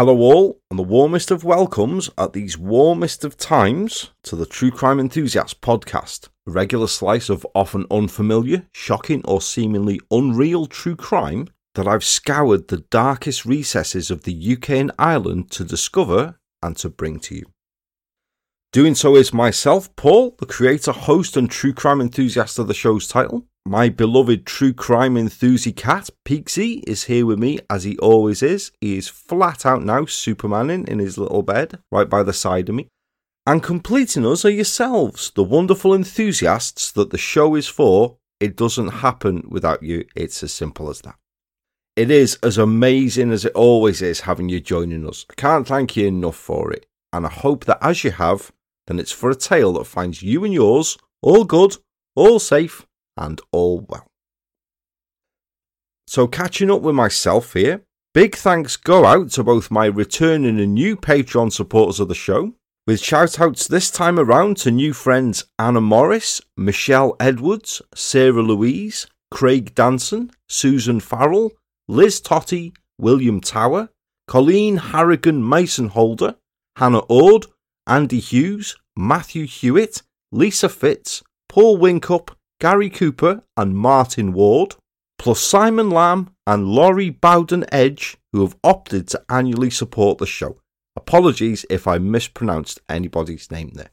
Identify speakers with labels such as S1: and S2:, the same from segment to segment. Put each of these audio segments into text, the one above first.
S1: Hello, all, and the warmest of welcomes at these warmest of times to the True Crime Enthusiast podcast, a regular slice of often unfamiliar, shocking, or seemingly unreal true crime that I've scoured the darkest recesses of the UK and Ireland to discover and to bring to you. Doing so is myself, Paul, the creator, host, and true crime enthusiast of the show's title. My beloved true crime enthusiast cat, Peaksy, is here with me as he always is. He is flat out now supermaning in his little bed right by the side of me. And completing us are yourselves, the wonderful enthusiasts that the show is for. It doesn't happen without you. It's as simple as that. It is as amazing as it always is having you joining us. I can't thank you enough for it. And I hope that as you have, then it's for a tale that finds you and yours all good, all safe, and all well. So, catching up with myself here, big thanks go out to both my returning and new Patreon supporters of the show, with shout outs this time around to new friends Anna Morris, Michelle Edwards, Sarah Louise, Craig Danson, Susan Farrell, Liz Totty, William Tower, Colleen Harrigan Mason Holder, Hannah Ord, Andy Hughes, Matthew Hewitt, Lisa Fitz, Paul Winkup, Gary Cooper, and Martin Ward, plus Simon Lamb and Laurie Bowden Edge, who have opted to annually support the show. Apologies if I mispronounced anybody's name there.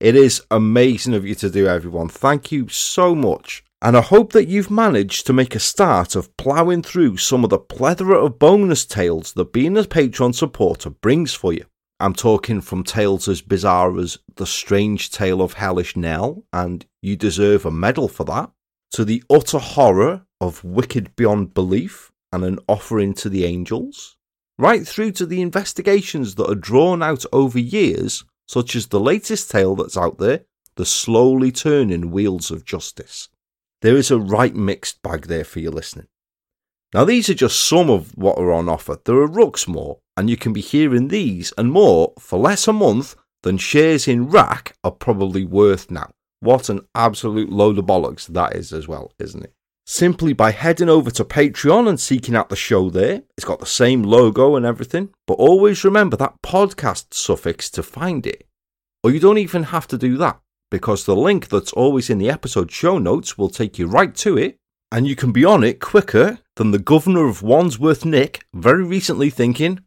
S1: It is amazing of you to do, everyone. Thank you so much. And I hope that you've managed to make a start of ploughing through some of the plethora of bonus tales that being a Patreon supporter brings for you. I'm talking from tales as bizarre as The Strange Tale of Hellish Nell, and you deserve a medal for that, to the utter horror of Wicked Beyond Belief and an offering to the angels, right through to the investigations that are drawn out over years, such as the latest tale that's out there, The Slowly Turning Wheels of Justice. There is a right mixed bag there for your listening. Now, these are just some of what are on offer. There are rooks more, and you can be hearing these and more for less a month than shares in Rack are probably worth now. What an absolute load of bollocks that is, as well, isn't it? Simply by heading over to Patreon and seeking out the show there. It's got the same logo and everything, but always remember that podcast suffix to find it. Or you don't even have to do that, because the link that's always in the episode show notes will take you right to it, and you can be on it quicker than the governor of Wandsworth Nick very recently thinking,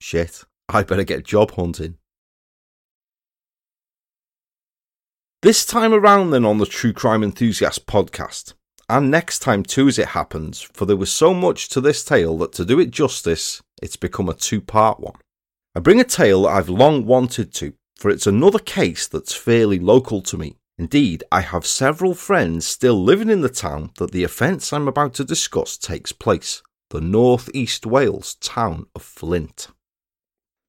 S1: shit, I better get job hunting. This time around, then, on the True Crime Enthusiast podcast, and next time too, as it happens, for there was so much to this tale that to do it justice, it's become a two part one. I bring a tale that I've long wanted to, for it's another case that's fairly local to me. Indeed, I have several friends still living in the town that the offence I'm about to discuss takes place the North East Wales town of Flint.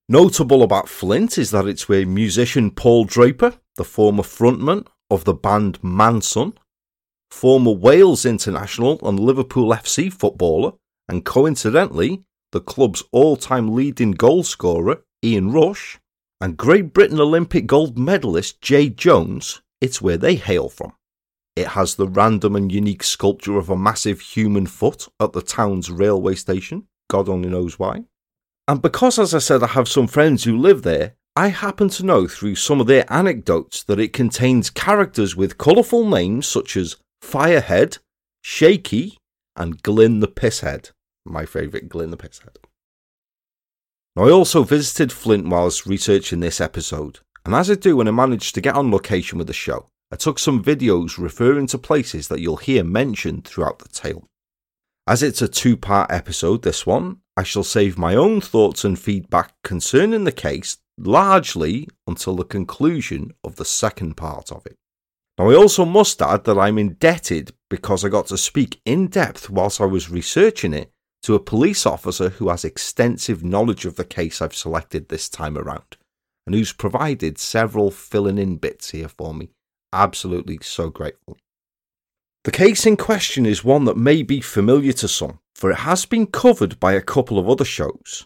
S1: Notable about Flint is that it's where musician Paul Draper, the former frontman of the band Mansun, former Wales international and Liverpool FC footballer, and coincidentally, the club's all time leading goalscorer, Ian Rush, and Great Britain Olympic gold medalist Jade Jones, it's where they hail from. It has the random and unique sculpture of a massive human foot at the town's railway station, God only knows why. And because, as I said, I have some friends who live there, I happen to know through some of their anecdotes that it contains characters with colourful names such as Firehead, Shaky, and Glyn the Pisshead. My favourite, Glyn the Pisshead. Now, I also visited Flint whilst researching this episode, and as I do when I manage to get on location with the show, I took some videos referring to places that you'll hear mentioned throughout the tale. As it's a two part episode, this one, I shall save my own thoughts and feedback concerning the case largely until the conclusion of the second part of it. Now, I also must add that I'm indebted because I got to speak in depth whilst I was researching it to a police officer who has extensive knowledge of the case I've selected this time around and who's provided several filling in bits here for me. Absolutely so grateful. The case in question is one that may be familiar to some, for it has been covered by a couple of other shows,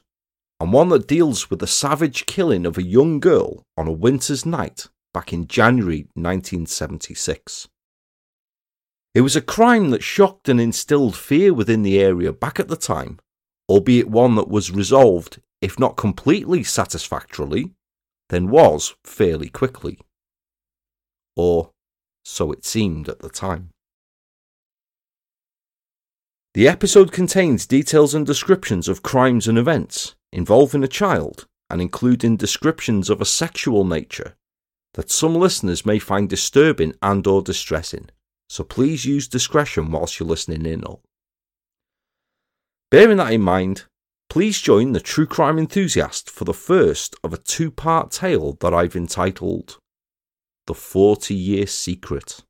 S1: and one that deals with the savage killing of a young girl on a winter's night back in January 1976. It was a crime that shocked and instilled fear within the area back at the time, albeit one that was resolved if not completely satisfactorily, then was fairly quickly. Or so it seemed at the time. The episode contains details and descriptions of crimes and events involving a child and including descriptions of a sexual nature that some listeners may find disturbing and or distressing. So please use discretion whilst you're listening in. Bearing that in mind, please join the true crime enthusiast for the first of a two-part tale that I've entitled The 40 Year Secret.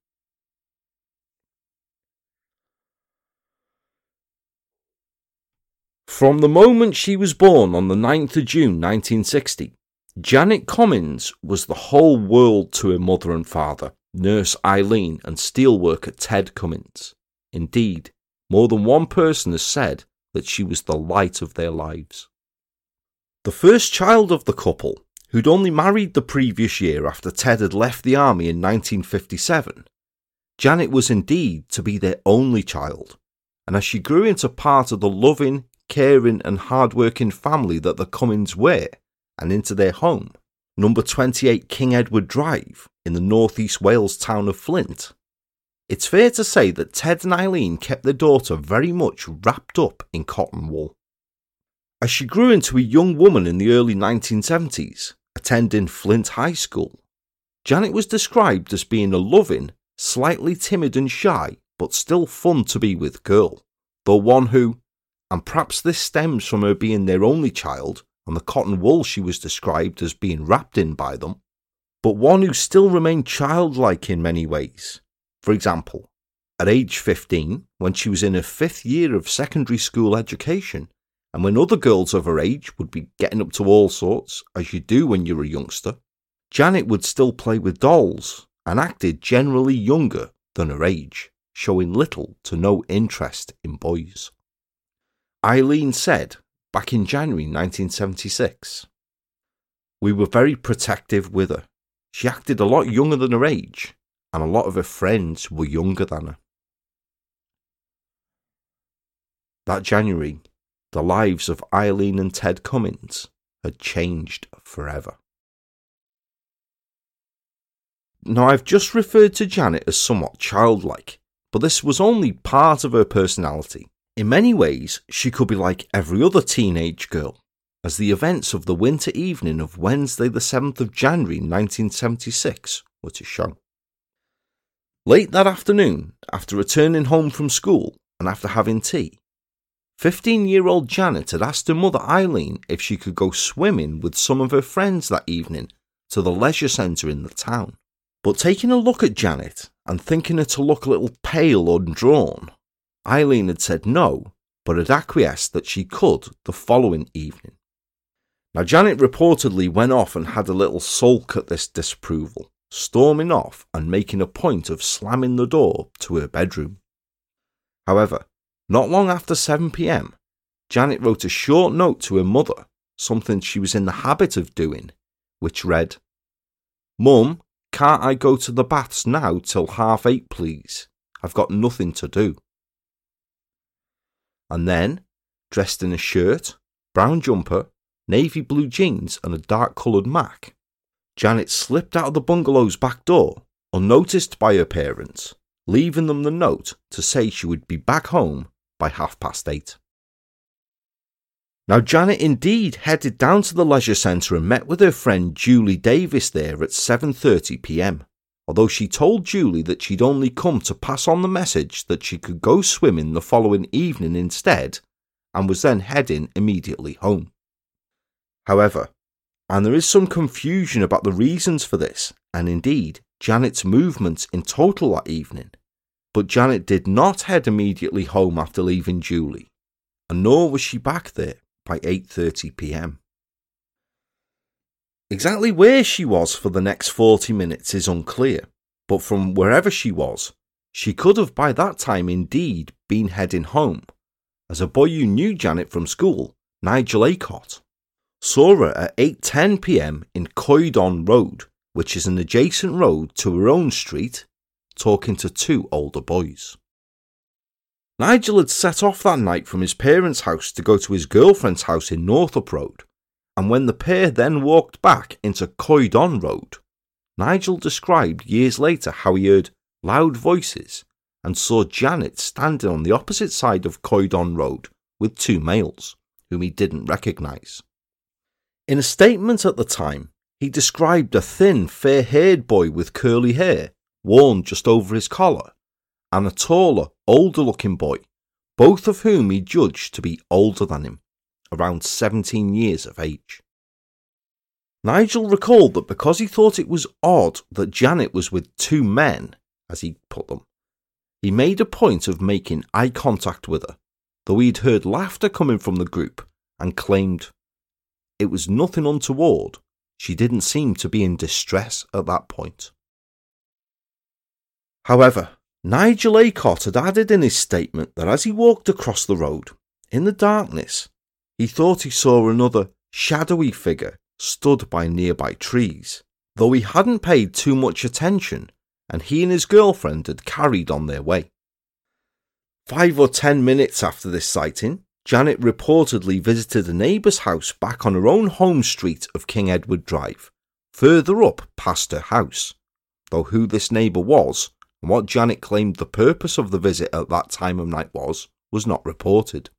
S1: From the moment she was born on the 9th of June 1960, Janet Commins was the whole world to her mother and father, nurse Eileen and steelworker Ted Commins. Indeed, more than one person has said that she was the light of their lives. The first child of the couple, who'd only married the previous year after Ted had left the army in 1957, Janet was indeed to be their only child, and as she grew into part of the loving, caring, and hard-working family that the Commins were, and into their home, number 28 King Edward Drive, in the northeast Wales town of Flint. It's fair to say that Ted and Eileen kept their daughter very much wrapped up in cotton wool. As she grew into a young woman in the early 1970s, attending Flint High School, Janet was described as being a loving, slightly timid and shy, but still fun to be with girl, though one who, and perhaps this stems from her being their only child and the cotton wool she was described as being wrapped in by them, but one who still remained childlike in many ways. For example, at age 15, when she was in her fifth year of secondary school education, and when other girls of her age would be getting up to all sorts, as you do when you're a youngster, Janet would still play with dolls and acted generally younger than her age, showing little to no interest in boys. Eileen said back in January 1976. We were very protective with her. She acted a lot younger than her age, and a lot of her friends were younger than her. That January, the lives of Eileen and Ted Commins had changed forever. Now, I've just referred to Janet as somewhat childlike, but this was only part of her personality. In many ways, she could be like every other teenage girl, as the events of the winter evening of Wednesday, the 7th of January 1976, were to show. Late that afternoon, after returning home from school and after having tea, 15 year old Janet had asked her mother Eileen if she could go swimming with some of her friends that evening to the leisure centre in the town. But taking a look at Janet and thinking her to look a little pale or drawn, Eileen had said no, but had acquiesced that she could the following evening. Now, Janet reportedly went off and had a little sulk at this disapproval, storming off and making a point of slamming the door to her bedroom. However, not long after 7 pm, Janet wrote a short note to her mother, something she was in the habit of doing, which read, Mum, can't I go to the baths now till half eight, please? I've got nothing to do and then, dressed in a shirt, brown jumper, navy blue jeans, and a dark coloured mac, Janet slipped out of the bungalow's back door, unnoticed by her parents, leaving them the note to say she would be back home by half past eight. Now, Janet indeed headed down to the leisure centre and met with her friend Julie Davis there at 7:30 p.m although she told Julie that she'd only come to pass on the message that she could go swimming the following evening instead, and was then heading immediately home. However, and there is some confusion about the reasons for this, and indeed Janet's movements in total that evening, but Janet did not head immediately home after leaving Julie, and nor was she back there by 8:30 p.m. Exactly where she was for the next 40 minutes is unclear, but from wherever she was, she could have by that time indeed been heading home, as a boy who knew Janet from school, Nigel Acott, saw her at 8:10 p.m. in Coydon Road, which is an adjacent road to her own street, talking to two older boys. Nigel had set off that night from his parents' house to go to his girlfriend's house in Northop Road, and when the pair then walked back into Coydon Road, Nigel described years later how he heard loud voices and saw Janet standing on the opposite side of Coydon Road with two males, whom he didn't recognise. In a statement at the time, he described a thin, fair haired boy with curly hair, worn just over his collar, and a taller, older looking boy, both of whom he judged to be older than him, around 17 years of age. Nigel recalled that because he thought it was odd that Janet was with two men, as he put them, he made a point of making eye contact with her, though he'd heard laughter coming from the group and claimed it was nothing untoward. She didn't seem to be in distress at that point. However, Nigel Aycott had added in his statement that as he walked across the road, in the darkness, he thought he saw another shadowy figure stood by nearby trees, though he hadn't paid too much attention and he and his girlfriend had carried on their way. Five or ten minutes after this sighting, Janet reportedly visited a neighbour's house back on her own home street of King Edward Drive, further up past her house, though who this neighbour was and what Janet claimed the purpose of the visit at that time of night was, was not reported.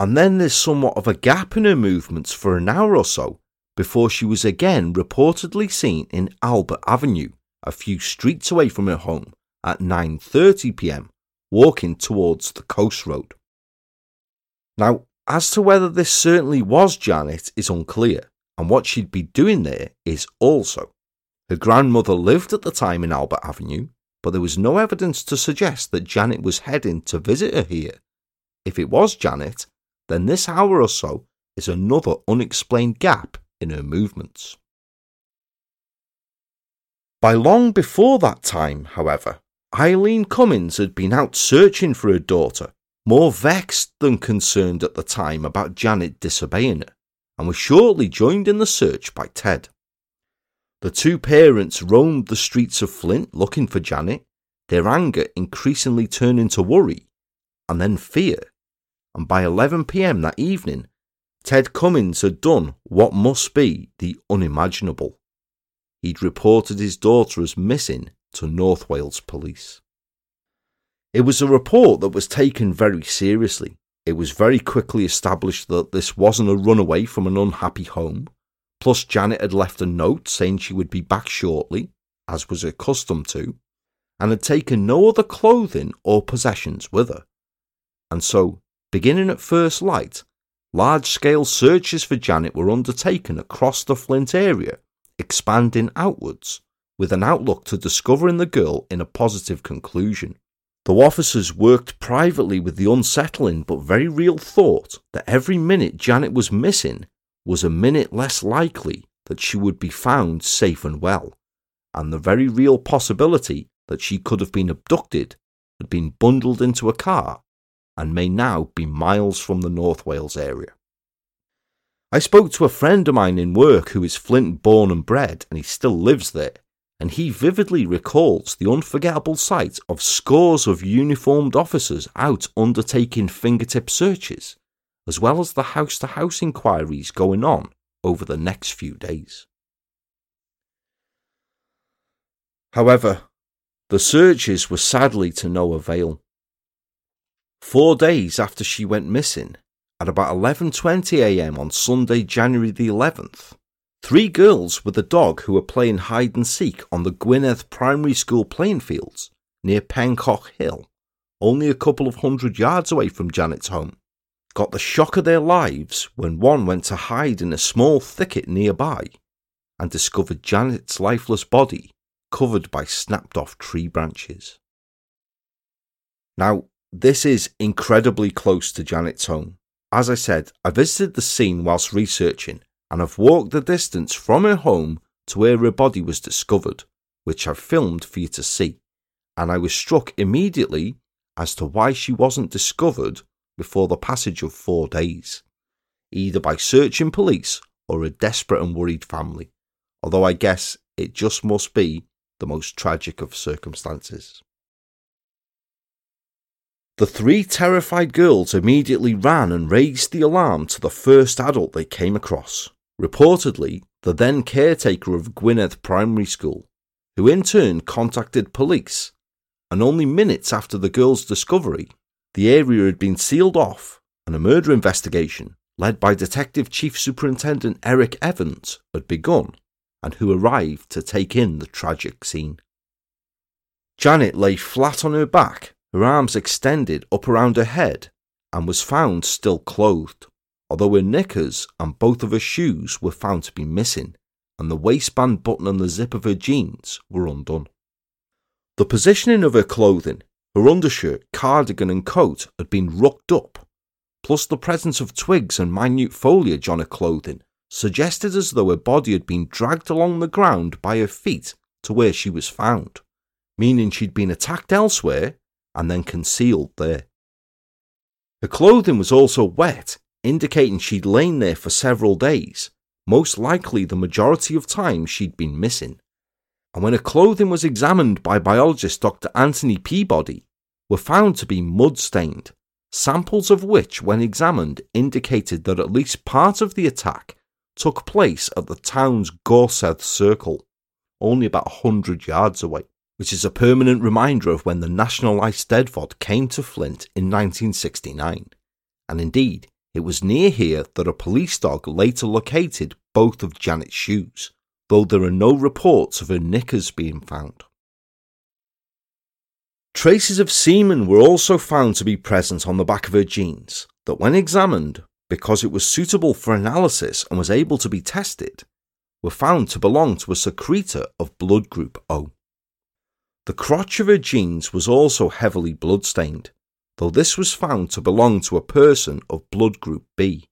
S1: And then there's somewhat of a gap in her movements for an hour or so before she was again reportedly seen in Albert Avenue, a few streets away from her home, at 9:30 p.m., walking towards the coast road. Now, as to whether this certainly was Janet is unclear, and what she'd be doing there is also. Her grandmother lived at the time in Albert Avenue, but there was no evidence to suggest that Janet was heading to visit her here. If it was Janet, then this hour or so is another unexplained gap in her movements. By long before that time, however, Eileen Commins had been out searching for her daughter, more vexed than concerned at the time about Janet disobeying her, and was shortly joined in the search by Ted. The two parents roamed the streets of Flint looking for Janet, their anger increasingly turning to worry and then fear. And by 11 pm that evening, Ted Commins had done what must be the unimaginable. He'd reported his daughter as missing to North Wales Police. It was a report that was taken very seriously. It was very quickly established that this wasn't a runaway from an unhappy home, Plus, Janet had left a note saying she would be back shortly, as was her custom to, and had taken no other clothing or possessions with her. And so, beginning at first light, large scale searches for Janet were undertaken across the Flint area, expanding outwards, with an outlook to discovering the girl in a positive conclusion. The officers worked privately with the unsettling but very real thought that every minute Janet was missing was a minute less likely that she would be found safe and well, and the very real possibility that she could have been abducted had been bundled into a car and may now be miles from the North Wales area. I spoke to a friend of mine in work who is Flint born and bred, and he still lives there, and he vividly recalls the unforgettable sight of scores of uniformed officers out undertaking fingertip searches as well as the house to house inquiries going on over the next few days. However, the searches were sadly to no avail. Four days after she went missing, at about 11:20 a.m. on Sunday, January the 11th, three girls with a dog who were playing hide and seek on the Gwynedd Primary School playing fields near Pencock Hill, only a couple of hundred yards away from Janet's home, got the shock of their lives when one went to hide in a small thicket nearby and discovered Janet's lifeless body covered by snapped off tree branches. Now, this is incredibly close to Janet's home. As I said, I visited the scene whilst researching and have walked the distance from her home to where her body was discovered, which I've filmed for you to see, and I was struck immediately as to why she wasn't discovered before the passage of four days, either by searching police or a desperate and worried family, although I guess it just must be the most tragic of circumstances. The three terrified girls immediately ran and raised the alarm to the first adult they came across, reportedly the then caretaker of Gwynedd Primary School, who in turn contacted police, and only minutes after the girl's discovery, the area had been sealed off and a murder investigation led by Detective Chief Superintendent Eric Evans had begun and who arrived to take in the tragic scene. Janet lay flat on her back, her arms extended up around her head, and was found still clothed, although her knickers and both of her shoes were found to be missing, and the waistband button and the zip of her jeans were undone. The positioning of her clothing, her undershirt, cardigan, and coat had been rucked up, plus the presence of twigs and minute foliage on her clothing suggested as though her body had been dragged along the ground by her feet to where she was found, meaning she'd been attacked elsewhere and then concealed there. Her clothing was also wet, indicating she'd lain there for several days, most likely the majority of time she'd been missing. And when her clothing was examined by biologist Dr. Anthony Peabody, were found to be mud stained, samples of which, when examined, indicated that at least part of the attack took place at the town's Gorsedd Circle, only about a hundred yards away, which is a permanent reminder of when the National Eisteddfod came to Flint in 1969. And indeed, it was near here that a police dog later located both of Janet's shoes, though there are no reports of her knickers being found. Traces of semen were also found to be present on the back of her jeans, that when examined because it was suitable for analysis and was able to be tested, were found to belong to a secretor of blood group O. The crotch of her jeans was also heavily blood-stained, though this was found to belong to a person of blood group B,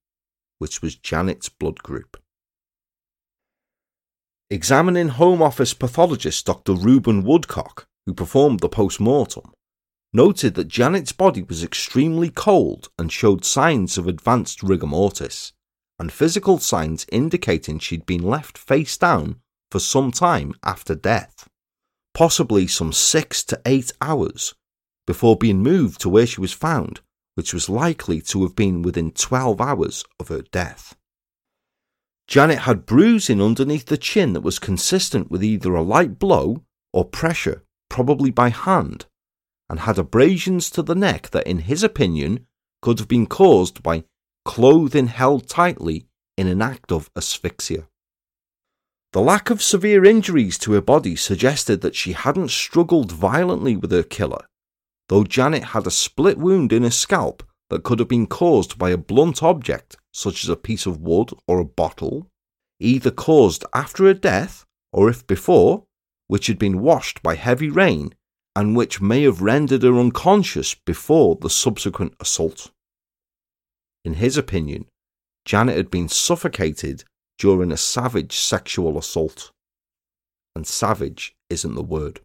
S1: which was Janet's blood group. Examining Home Office pathologist Dr. Reuben Woodcock, who performed the post mortem, noted that Janet's body was extremely cold and showed signs of advanced rigor mortis, and physical signs indicating she'd been left face down for some time after death, possibly some six to eight hours, before being moved to where she was found, which was likely to have been within 12 hours of her death. Janet had bruising underneath the chin that was consistent with either a light blow or pressure, probably by hand, and had abrasions to the neck that, in his opinion, could have been caused by clothing held tightly in an act of asphyxia. The lack of severe injuries to her body suggested that she hadn't struggled violently with her killer, though Janet had a split wound in her scalp that could have been caused by a blunt object, such as a piece of wood or a bottle, either caused after her death or if before, which had been washed by heavy rain and which may have rendered her unconscious before the subsequent assault. In his opinion, Janet had been suffocated during a savage sexual assault. And savage isn't the word.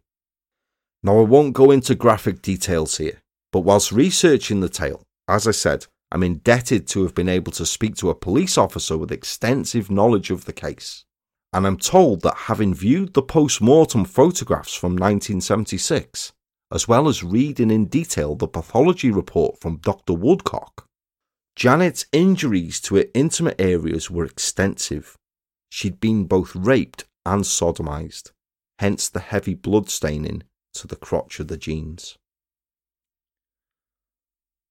S1: Now, I won't go into graphic details here, but whilst researching the tale, as I said, I'm indebted to have been able to speak to a police officer with extensive knowledge of the case and I'm told that having viewed the post mortem photographs from 1976, as well as reading in detail the pathology report from Dr. Woodcock, Janet's injuries to her intimate areas were extensive. She'd been both raped and sodomized, hence the heavy blood staining to the crotch of the jeans.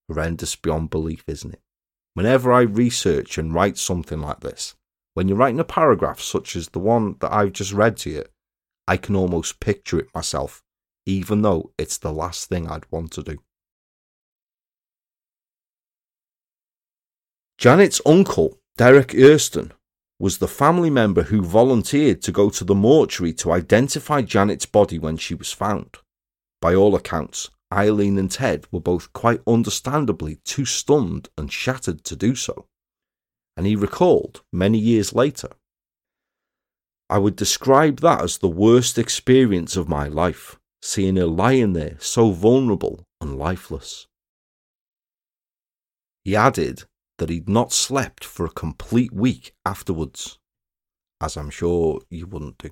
S1: Horrendous beyond belief, isn't it? Whenever I research and write something like this, when you're writing a paragraph such as the one that I've just read to you, I can almost picture it myself, even though it's the last thing I'd want to do. Janet's uncle, Derek Erston, was the family member who volunteered to go to the mortuary to identify Janet's body when she was found. By all accounts, Eileen and Ted were both quite understandably too stunned and shattered to do so and he recalled many years later. I would describe that as the worst experience of my life, seeing her lying there so vulnerable and lifeless. He added that he'd not slept for a complete week afterwards, as I'm sure you wouldn't do.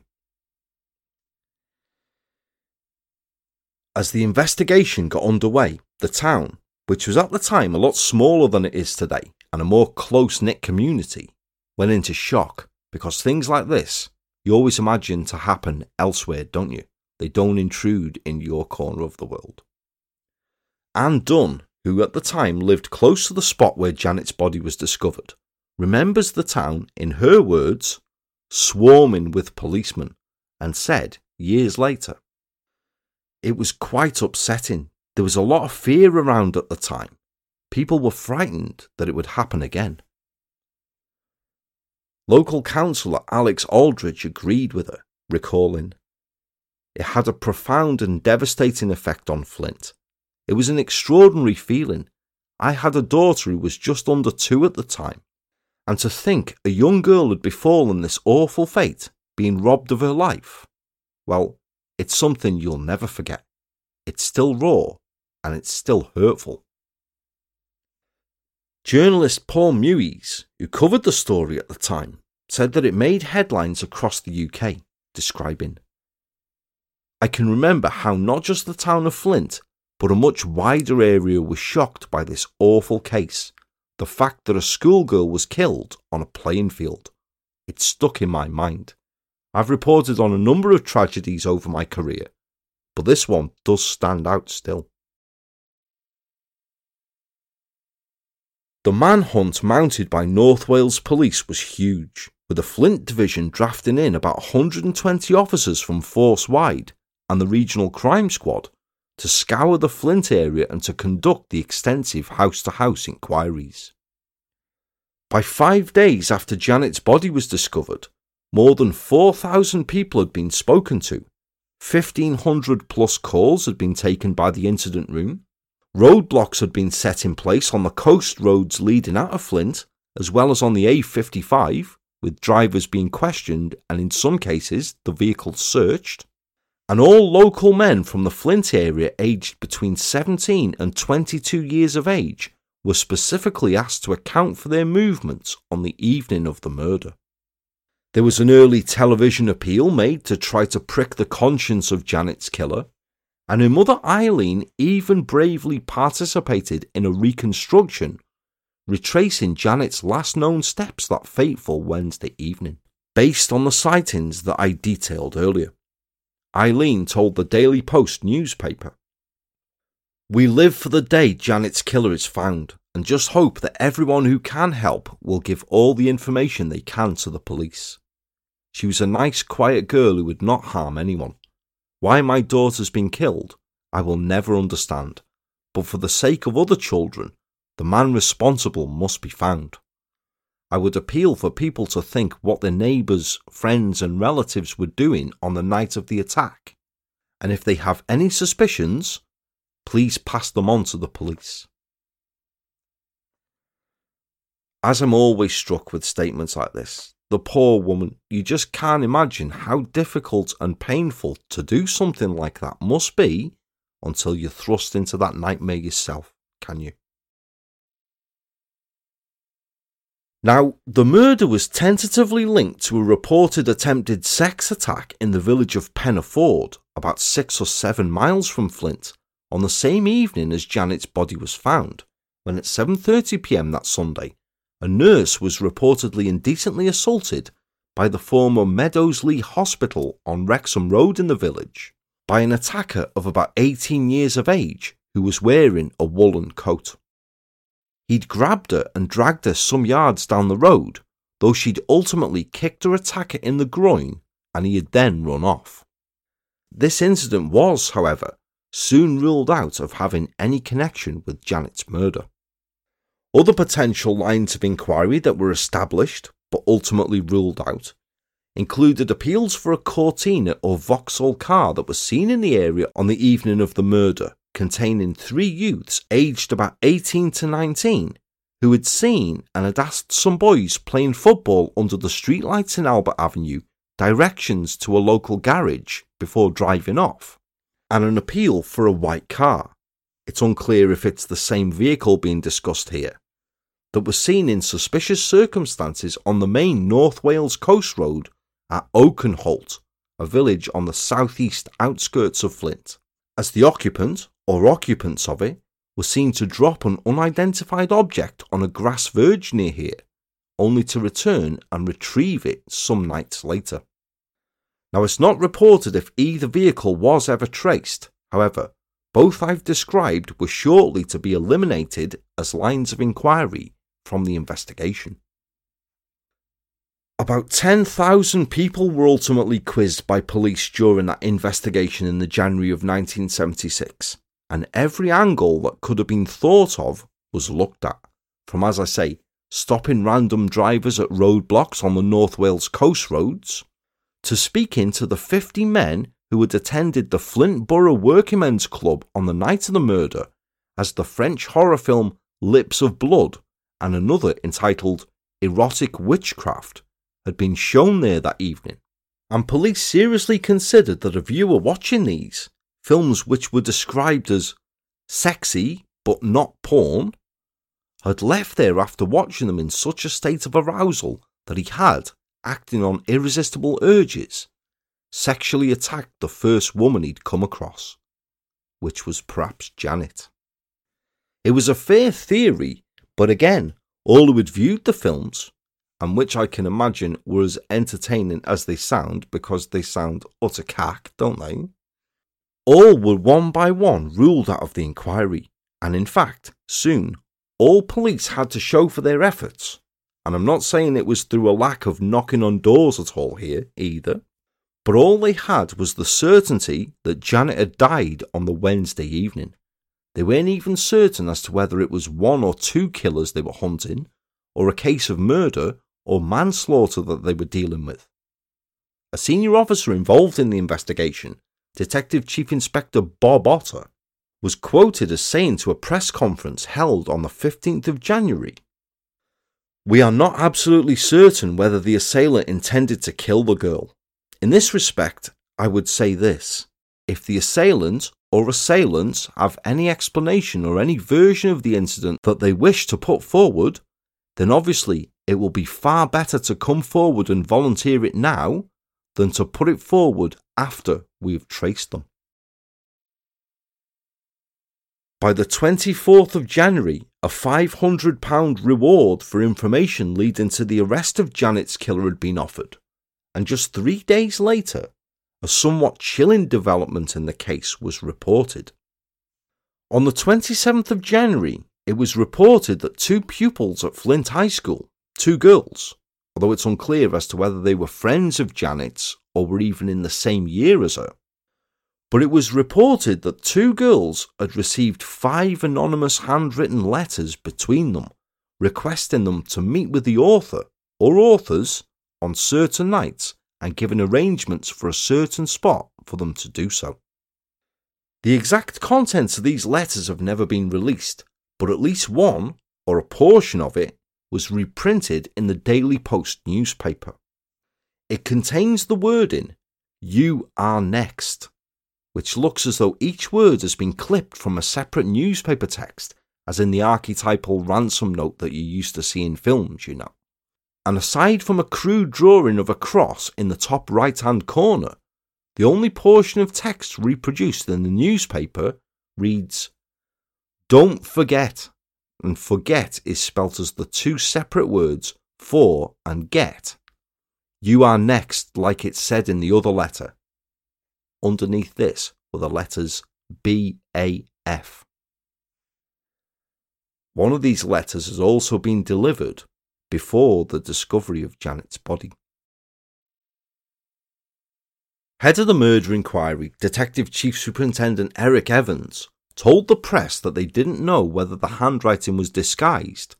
S1: As the investigation got underway, the town, which was at the time a lot smaller than it is today, and a more close knit community, went into shock because things like this you always imagine to happen elsewhere, don't you? They don't intrude in your corner of the world. Anne Dunn, who at the time lived close to the spot where Janet's body was discovered, remembers the town, in her words, swarming with policemen, and said years later, It was quite upsetting. There was a lot of fear around at the time. People were frightened that it would happen again. Local councillor Alex Aldridge agreed with her, recalling, It had a profound and devastating effect on Flint. It was an extraordinary feeling. I had a daughter who was just under two at the time, and to think a young girl had befallen this awful fate, being robbed of her life, well, it's something you'll never forget. It's still raw, and it's still hurtful. Journalist Paul Mewes, who covered the story at the time, said that it made headlines across the UK, describing I can remember how not just the town of Flint, but a much wider area was shocked by this awful case the fact that a schoolgirl was killed on a playing field. It stuck in my mind. I've reported on a number of tragedies over my career, but this one does stand out still. The manhunt mounted by North Wales Police was huge, with the Flint Division drafting in about 120 officers from Force Wide and the Regional Crime Squad to scour the Flint area and to conduct the extensive house to house inquiries. By five days after Janet's body was discovered, more than 4,000 people had been spoken to, 1,500 plus calls had been taken by the incident room, Roadblocks had been set in place on the coast roads leading out of Flint, as well as on the A55, with drivers being questioned and in some cases the vehicles searched. And all local men from the Flint area aged between 17 and 22 years of age were specifically asked to account for their movements on the evening of the murder. There was an early television appeal made to try to prick the conscience of Janet's killer, and her mother Eileen even bravely participated in a reconstruction, retracing Janet's last known steps that fateful Wednesday evening, based on the sightings that I detailed earlier. Eileen told the Daily Post newspaper We live for the day Janet's killer is found and just hope that everyone who can help will give all the information they can to the police. She was a nice, quiet girl who would not harm anyone. Why my daughter's been killed, I will never understand, but for the sake of other children, the man responsible must be found. I would appeal for people to think what their neighbours, friends, and relatives were doing on the night of the attack, and if they have any suspicions, please pass them on to the police. As I'm always struck with statements like this, the poor woman, you just can't imagine how difficult and painful to do something like that must be until you're thrust into that nightmare yourself, can you? Now, the murder was tentatively linked to a reported attempted sex attack in the village of Penyffordd, about six or seven miles from Flint, on the same evening as Janet's body was found, when at 7:30 p.m. that Sunday, a nurse was reportedly indecently assaulted by the former Meadowslea Hospital on Wrexham Road in the village by an attacker of about 18 years of age who was wearing a woolen coat. He'd grabbed her and dragged her some yards down the road, though she'd ultimately kicked her attacker in the groin and he had then run off. This incident was, however, soon ruled out of having any connection with Janet's murder. Other potential lines of inquiry that were established but ultimately ruled out included appeals for a Cortina or Vauxhall car that was seen in the area on the evening of the murder, containing three youths aged about 18 to 19 who had seen and had asked some boys playing football under the streetlights in Albert Avenue directions to a local garage before driving off, and an appeal for a white car. It's unclear if it's the same vehicle being discussed here, that was seen in suspicious circumstances on the main North Wales coast road at Oakenholt, a village on the southeast outskirts of Flint, as the occupant or occupants of it were seen to drop an unidentified object on a grass verge near here, only to return and retrieve it some nights later. Now, it's not reported if either vehicle was ever traced. However, both I've described were shortly to be eliminated as lines of inquiry from the investigation. About 10,000 people were ultimately quizzed by police during that investigation in the January of 1976, and every angle that could have been thought of was looked at. From, as I say, stopping random drivers at roadblocks on the North Wales coast roads, to speaking to the 50 men who had attended the Flint Borough Working Men's Club on the night of the murder, as the French horror film Lips of Blood and another entitled Erotic Witchcraft had been shown there that evening, and police seriously considered that a viewer watching these films, which were described as sexy but not porn, had left there after watching them in such a state of arousal that he had, acting on irresistible urges, sexually attacked the first woman he'd come across, which was perhaps Janet. It was a fair theory, but again, all who had viewed the films and which I can imagine were as entertaining as they sound because they sound utter cack, don't they? All were one by one ruled out of the inquiry, and in fact, soon, all police had to show for their efforts. And I'm not saying it was through a lack of knocking on doors at all here either, but all they had was the certainty that Janet had died on the Wednesday evening. They weren't even certain as to whether it was one or two killers they were hunting, or a case of murder or manslaughter that they were dealing with. A senior officer involved in the investigation, Detective Chief Inspector Bob Otter, was quoted as saying to a press conference held on the 15th of January We are not absolutely certain whether the assailant intended to kill the girl. In this respect, I would say this if the assailant or assailants have any explanation or any version of the incident that they wish to put forward, then obviously it will be far better to come forward and volunteer it now than to put it forward after we have traced them. By the 24th of January, a £500 reward for information leading to the arrest of Janet's killer had been offered, and just three days later, a somewhat chilling development in the case was reported. On the 27th of January, it was reported that two pupils at Flint High School two girls, although it's unclear as to whether they were friends of Janet's or were even in the same year as her. But it was reported that two girls had received five anonymous handwritten letters between them, requesting them to meet with the author or authors on certain nights and giving arrangements for a certain spot for them to do so. The exact contents of these letters have never been released, but at least one, or a portion of it, was reprinted in the Daily Post newspaper. It contains the wording, You are next, which looks as though each word has been clipped from a separate newspaper text, as in the archetypal ransom note that you used to see in films, you know. And aside from a crude drawing of a cross in the top right hand corner, the only portion of text reproduced in the newspaper reads, Don't forget, and forget is spelt as the two separate words for and get. You are next, like it said in the other letter. Underneath this were the letters B A F. One of these letters has also been delivered before the discovery of Janet's body. Head of the murder inquiry, Detective Chief Superintendent Eric Evans, told the press that they didn't know whether the handwriting was disguised,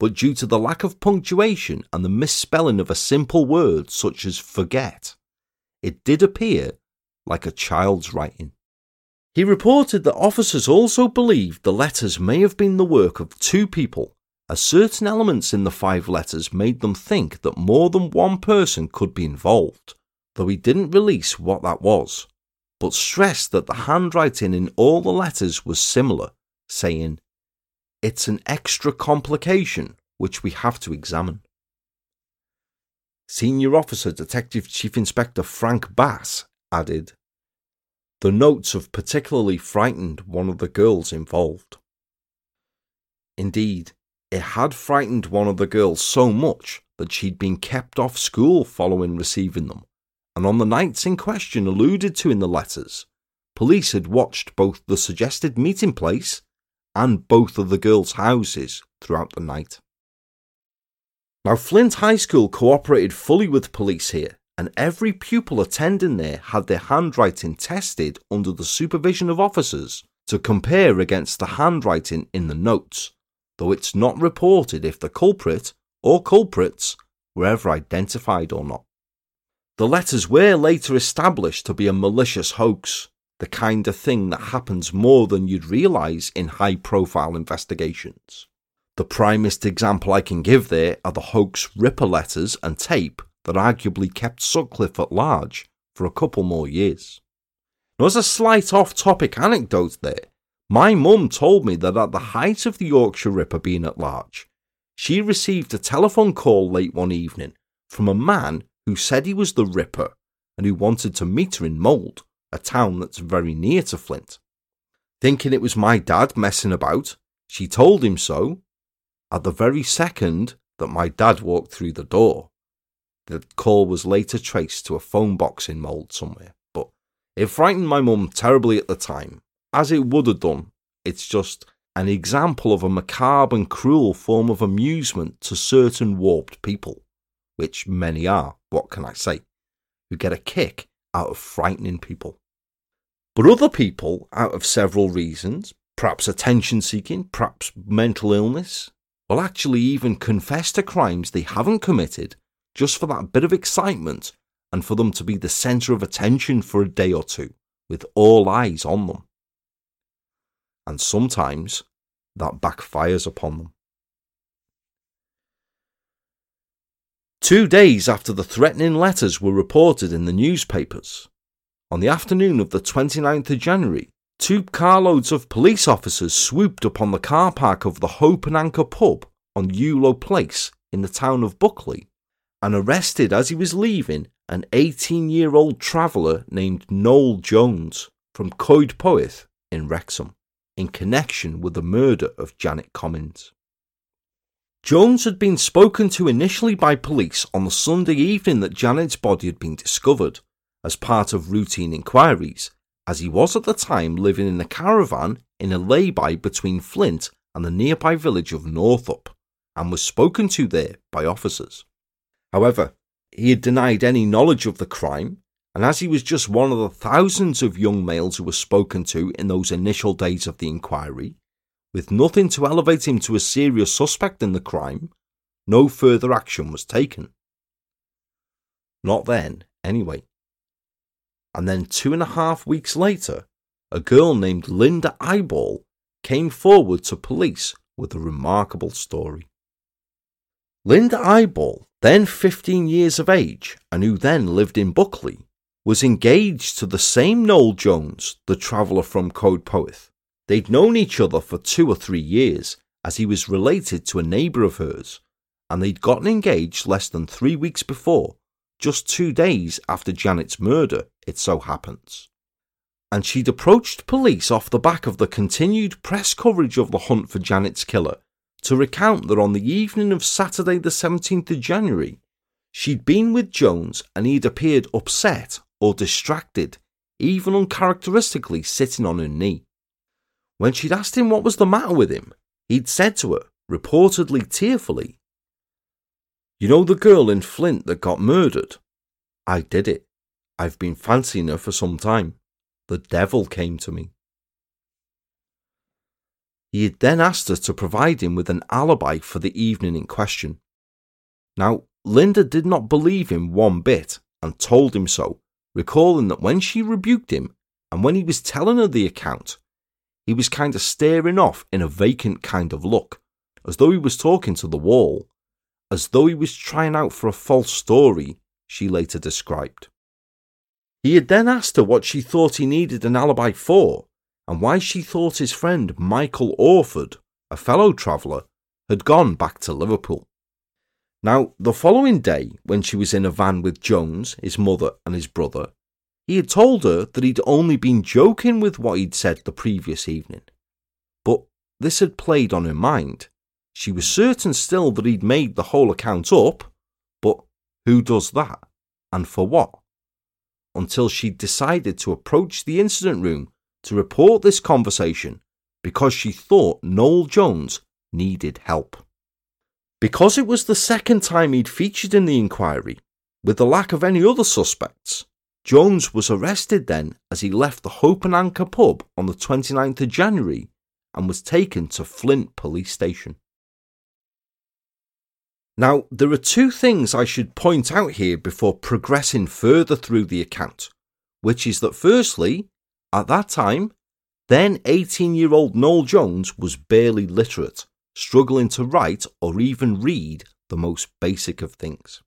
S1: but due to the lack of punctuation and the misspelling of a simple word such as forget, it did appear like a child's writing. He reported that officers also believed the letters may have been the work of two people, as certain elements in the five letters made them think that more than one person could be involved, though he didn't release what that was but stressed that the handwriting in all the letters was similar, saying, It's an extra complication which we have to examine. Senior Officer Detective Chief Inspector Frank Bass added, The notes have particularly frightened one of the girls involved. Indeed, it had frightened one of the girls so much that she'd been kept off school following receiving them, and on the nights in question alluded to in the letters, police had watched both the suggested meeting place and both of the girls' houses throughout the night. Now, Flint High School cooperated fully with police here, and every pupil attending there had their handwriting tested under the supervision of officers to compare against the handwriting in the notes, though it's not reported if the culprit or culprits were ever identified or not. The letters were later established to be a malicious hoax, the kind of thing that happens more than you'd realise in high profile investigations. The primest example I can give there are the hoax Ripper letters and tape that arguably kept Sutcliffe at large for a couple more years. Now, as a slight off topic anecdote there, my mum told me that at the height of the Yorkshire Ripper being at large, she received a telephone call late one evening from a man who said he was the Ripper and who wanted to meet her in Mold, a town that's very near to Flint. Thinking it was my dad messing about, she told him so at the very second that my dad walked through the door. The call was later traced to a phone box in Mold somewhere, but it frightened my mum terribly at the time, as it would have done. It's just an example of a macabre and cruel form of amusement to certain warped people, which many are, what can I say, who get a kick out of frightening people. But other people, out of several reasons, perhaps attention seeking, perhaps mental illness, will actually even confess to crimes they haven't committed just for that bit of excitement and for them to be the centre of attention for a day or two, with all eyes on them. And sometimes that backfires upon them. Two days after the threatening letters were reported in the newspapers, on the afternoon of the 29th of January, two carloads of police officers swooped upon the car park of the Hope and Anchor pub on Ewloe Place in the town of Buckley and arrested as he was leaving an 18 year old traveller named Noel Jones from Coedpoeth in Wrexham in connection with the murder of Janet Commins. Jones had been spoken to initially by police on the Sunday evening that Janet's body had been discovered as part of routine inquiries as he was at the time living in a caravan in a lay-by between Flint and the nearby village of Northop, and was spoken to there by officers. However, he had denied any knowledge of the crime, and as he was just one of the thousands of young males who were spoken to in those initial days of the inquiry, with nothing to elevate him to a serious suspect in the crime, no further action was taken. Not then, anyway and then two and a half weeks later, a girl named Linda Eyeball came forward to police with a remarkable story. Linda Eyeball, then 15 years of age and who then lived in Buckley, was engaged to the same Noel Jones, the traveller from Coedpoeth. They'd known each other for two or three years, as he was related to a neighbour of hers, and they'd gotten engaged less than three weeks before just two days after Janet's murder, it so happens. And she'd approached police off the back of the continued press coverage of the hunt for Janet's killer to recount that on the evening of Saturday, the 17th of January, she'd been with Jones and he'd appeared upset or distracted, even uncharacteristically sitting on her knee. When she'd asked him what was the matter with him, he'd said to her, reportedly tearfully, you know the girl in Flint that got murdered? I did it. I've been fancying her for some time. The devil came to me. He had then asked her to provide him with an alibi for the evening in question. Now, Linda did not believe him one bit and told him so, recalling that when she rebuked him and when he was telling her the account, he was kind of staring off in a vacant kind of look, as though he was talking to the wall as though he was trying out for a false story, she later described. He had then asked her what she thought he needed an alibi for, and why she thought his friend Michael Orford, a fellow traveller, had gone back to Liverpool. Now, the following day, when she was in a van with Jones, his mother, and his brother, he had told her that he'd only been joking with what he'd said the previous evening. But this had played on her mind, she was certain still that he'd made the whole account up, but who does that? And for what? Until she decided to approach the incident room to report this conversation because she thought Noel Jones needed help. Because it was the second time he'd featured in the inquiry, with the lack of any other suspects, Jones was arrested then as he left the Hope and Anchor pub on the 29th of January and was taken to Flint Police Station. Now, there are two things I should point out here before progressing further through the account, which is that firstly, at that time, then 18 year old Noel Jones was barely literate, struggling to write or even read the most basic of things.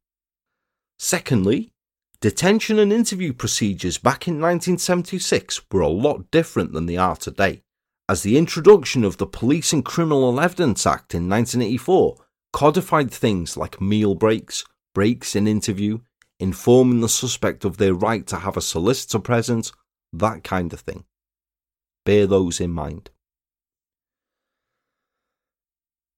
S1: Secondly, detention and interview procedures back in 1976 were a lot different than they are today, as the introduction of the Police and Criminal Evidence Act in 1984 codified things like meal breaks, breaks in interview, informing the suspect of their right to have a solicitor present, that kind of thing. Bear those in mind.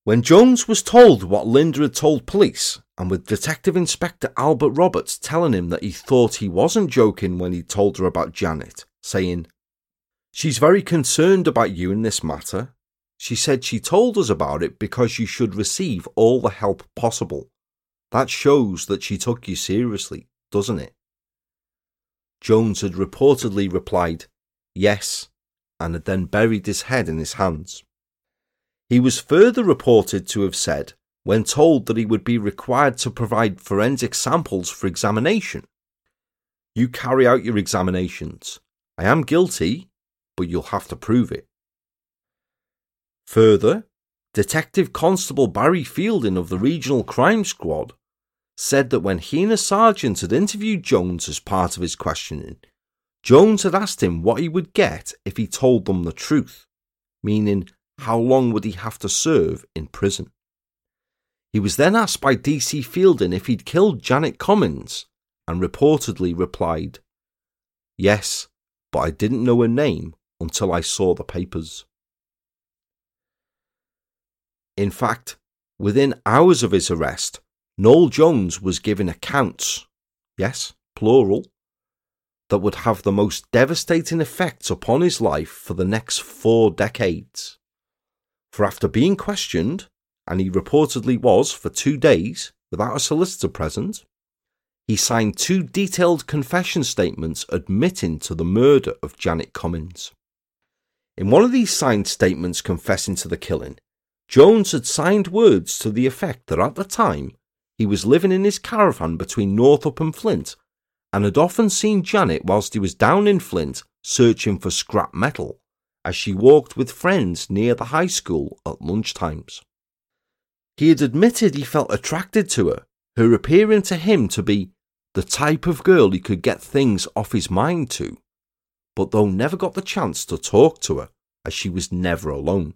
S1: When Jones was told what Linda had told police, and with Detective Inspector Albert Roberts telling him that he thought he wasn't joking when he told her about Janet, saying, She's very concerned about you in this matter. She said she told us about it because you should receive all the help possible. That shows that she took you seriously, doesn't it? Jones had reportedly replied, Yes, and had then buried his head in his hands. He was further reported to have said, when told that he would be required to provide forensic samples for examination, You carry out your examinations. I am guilty, but you'll have to prove it. Further, Detective Constable Barry Fielding of the Regional Crime Squad said that when he and a sergeant had interviewed Jones as part of his questioning, Jones had asked him what he would get if he told them the truth, meaning how long would he have to serve in prison. He was then asked by DC Fielding if he'd killed Janet Commins and reportedly replied, Yes, but I didn't know her name until I saw the papers. In fact, within hours of his arrest, Noel Jones was given accounts, yes, plural, that would have the most devastating effects upon his life for the next four decades. For after being questioned, and he reportedly was for two days without a solicitor present, he signed two detailed confession statements admitting to the murder of Janet Commins. In one of these signed statements confessing to the killing, Jones had signed words to the effect that at the time he was living in his caravan between Northop and Flint and had often seen Janet whilst he was down in Flint searching for scrap metal as she walked with friends near the high school at lunch times. He had admitted he felt attracted to her, her appearing to him to be the type of girl he could get things off his mind to, but though never got the chance to talk to her as she was never alone.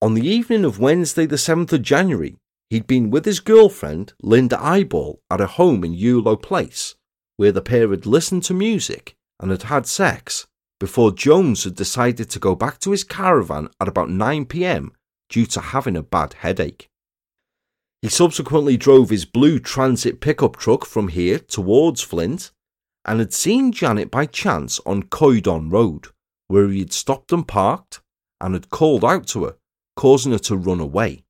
S1: On the evening of Wednesday, the 7th of January, he'd been with his girlfriend, Linda Eyeball, at a home in Ewloe Place, where the pair had listened to music and had had sex before Jones had decided to go back to his caravan at about 9 pm due to having a bad headache. He subsequently drove his blue transit pickup truck from here towards Flint and had seen Janet by chance on Coed Onn Road, where he had stopped and parked and had called out to her causing her to run away.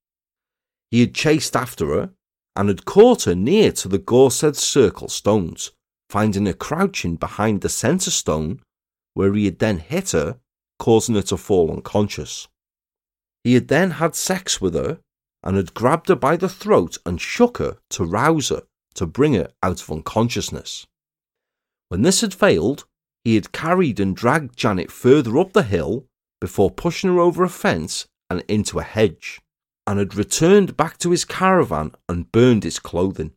S1: He had chased after her and had caught her near to the Gorsedd Circle stones, finding her crouching behind the centre stone, where he had then hit her, causing her to fall unconscious. He had then had sex with her and had grabbed her by the throat and shook her to rouse her to bring her out of unconsciousness. When this had failed, he had carried and dragged Janet further up the hill before pushing her over a fence and into a hedge, and had returned back to his caravan and burned his clothing.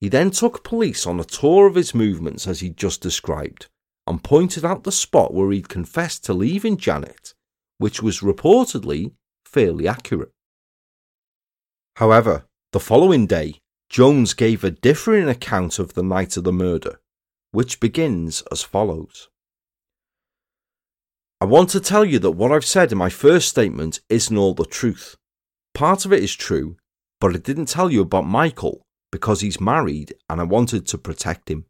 S1: He then took police on a tour of his movements as he'd just described, and pointed out the spot where he'd confessed to leaving Janet, which was reportedly fairly accurate. However, the following day, Jones gave a differing account of the night of the murder, which begins as follows. I want to tell you that what I've said in my first statement isn't all the truth. Part of it is true, but I didn't tell you about Michael because he's married and I wanted to protect him.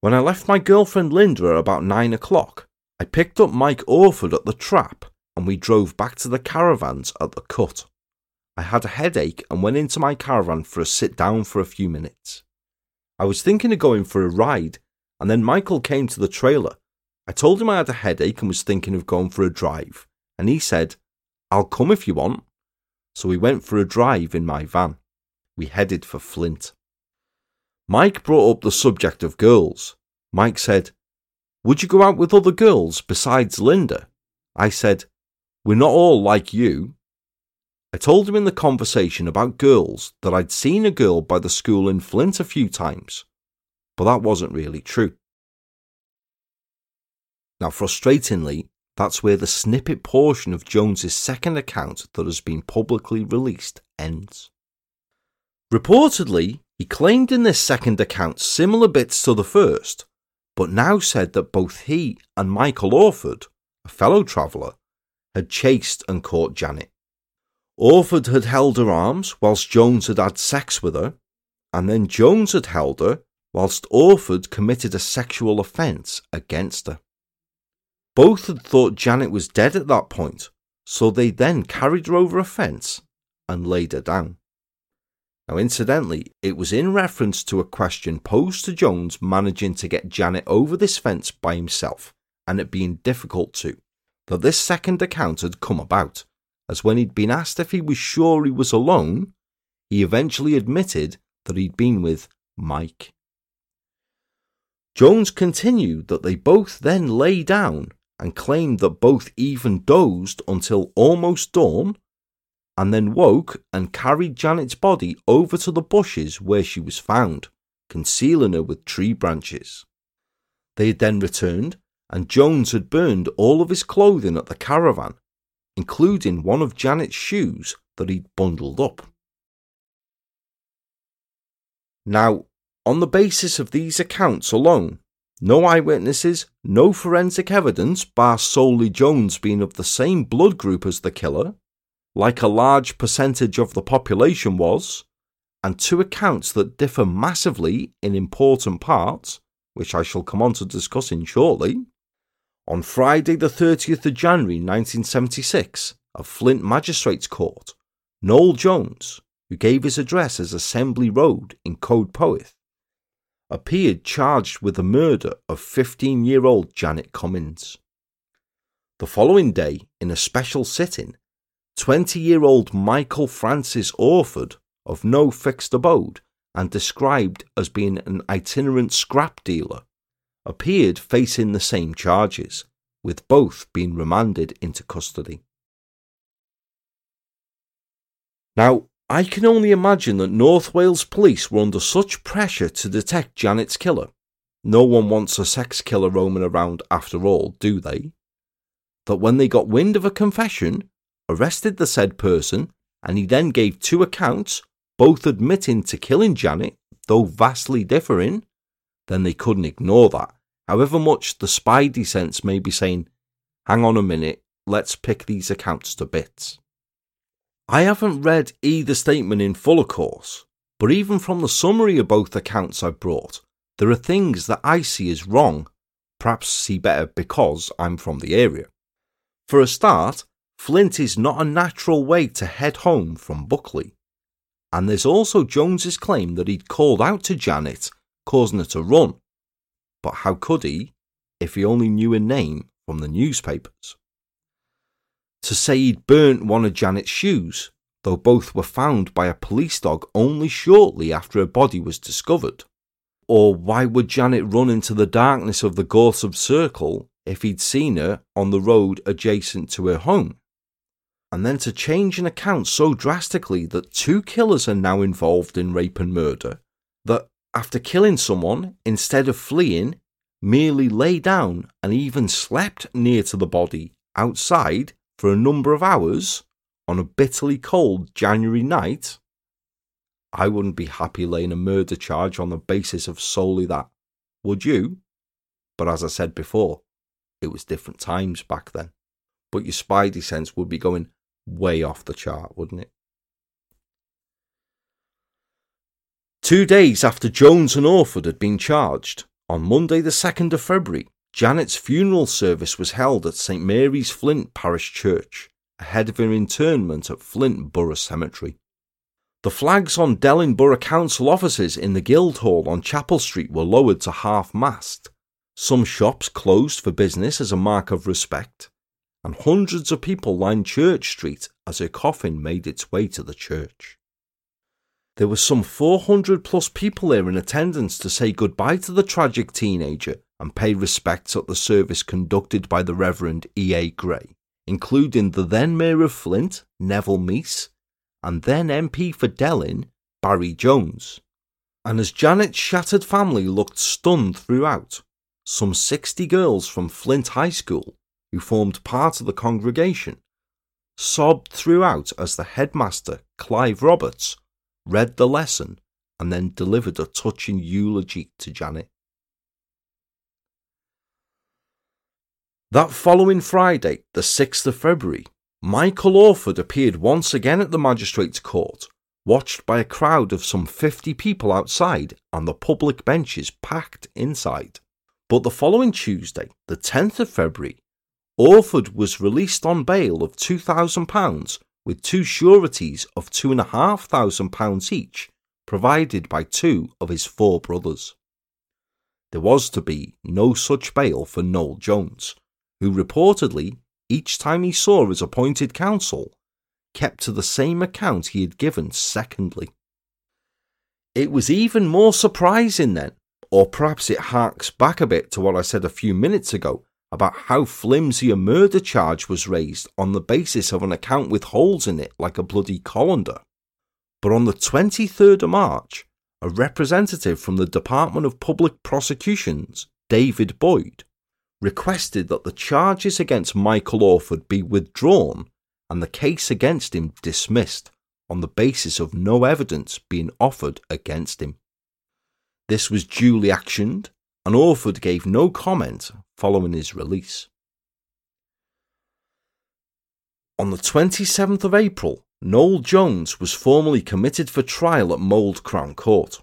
S1: When I left my girlfriend Linda at about 9 o'clock, I picked up Mike Orford at the trap and we drove back to the caravans at the cut. I had a headache and went into my caravan for a sit down for a few minutes. I was thinking of going for a ride, and then Michael came to the trailer. I told him I had a headache and was thinking of going for a drive, and he said, I'll come if you want. So we went for a drive in my van. We headed for Flint. Mike brought up the subject of girls. Mike said, Would you go out with other girls besides Linda? I said, We're not all like you. I told him in the conversation about girls that I'd seen a girl by the school in Flint a few times, but that wasn't really true. Now, frustratingly, that's where the snippet portion of Jones's second account that has been publicly released ends. Reportedly, he claimed in this second account similar bits to the first, but now said that both he and Michael Orford, a fellow traveller, had chased and caught Janet. Orford had held her arms whilst Jones had had sex with her, and then Jones had held her whilst Orford committed a sexual offence against her. Both had thought Janet was dead at that point, so they then carried her over a fence and laid her down. Now, incidentally, it was in reference to a question posed to Jones managing to get Janet over this fence by himself and it being difficult to, that this second account had come about as when he'd been asked if he was sure he was alone, he eventually admitted that he'd been with Mike. Jones continued that they both then lay down and claimed that both even dozed until almost dawn and then woke and carried Janet's body over to the bushes where she was found, concealing her with tree branches. They had then returned, and Jones had burned all of his clothing at the caravan including one of Janet's shoes that he'd bundled up. Now, on the basis of these accounts alone, no eyewitnesses, no forensic evidence, bar solely Jones being of the same blood group as the killer, like a large percentage of the population was, and two accounts that differ massively in important parts, which I shall come on to discussing shortly, on Friday, the 30th of January 1976, at Flint Magistrates Court, Noel Jones, who gave his address as Assembly Road in Coedpoeth, appeared charged with the murder of 15 year old Janet Commins. The following day, in a special sitting, 20 year old Michael Francis Orford, of no fixed abode and described as being an itinerant scrap dealer, appeared facing the same charges, with both being remanded into custody. Now, I can only imagine that North Wales police were under such pressure to detect Janet's killer. No one wants a sex killer roaming around after all, do they? That when they got wind of a confession, arrested the said person, and he then gave two accounts, both admitting to killing Janet, though vastly differing, then they couldn't ignore that However much the spidey sense may be saying, hang on a minute, let's pick these accounts to bits. I haven't read either statement in full, of course, but even from the summary of both accounts I've brought, there are things that I see as wrong, perhaps see better because I'm from the area. For a start, Flint is not a natural way to head home from Buckley. And there's also Jones's claim that he'd called out to Janet, causing her to run, but how could he if he only knew a name from the newspapers? To say he'd burnt one of Janet's shoes, though both were found by a police dog only shortly after her body was discovered. Or why would Janet run into the darkness of the Gorsedd Circle if he'd seen her on the road adjacent to her home? And then to change an account so drastically that two killers are now involved in rape and murder, that after killing someone, instead of fleeing, merely lay down and even slept near to the body outside for a number of hours on a bitterly cold January night, I wouldn't be happy laying a murder charge on the basis of solely that. Would you? But as I said before, it was different times back then. But your spidey sense would be going way off the chart, wouldn't it? Two days after Jones and Orford had been charged, on Monday, the 2nd of February, Janet's funeral service was held at St Mary's Flint Parish Church, ahead of her interment at Flint Borough Cemetery. The flags on Delyn Borough Council offices in the Guildhall on Chapel Street were lowered to half mast. Some shops closed for business as a mark of respect, and hundreds of people lined Church Street as her coffin made its way to the church. There were some 400 plus people there in attendance to say goodbye to the tragic teenager and pay respects at the service conducted by the Reverend E.A. Gray, including the then Mayor of Flint, Neville Meese, and then MP for Delyn, Barry Jones. And as Janet's shattered family looked stunned throughout, some 60 girls from Flint High School, who formed part of the congregation, sobbed throughout as the headmaster, Clive Roberts, read the lesson, and then delivered a touching eulogy to Janet. That following Friday, the 6th of February, Michael Orford appeared once again at the magistrate's court, watched by a crowd of some 50 people outside and the public benches packed inside. But the following Tuesday, the 10th of February, Orford was released on bail of £2,000 with two sureties of £2,500 each, provided by two of his four brothers. There was to be no such bail for Noel Jones, who reportedly, each time he saw his appointed counsel, kept to the same account he had given secondly. It was even more surprising then, or perhaps it harks back a bit to what I said a few minutes ago about how flimsy a murder charge was raised on the basis of an account with holes in it like a bloody colander. But on the 23rd of March, a representative from the Department of Public Prosecutions, David Boyd, requested that the charges against Michael Orford be withdrawn and the case against him dismissed on the basis of no evidence being offered against him. This was duly actioned, and Orford gave no comment following his release. On the 27th of April, Noel Jones was formally committed for trial at Mold Crown Court,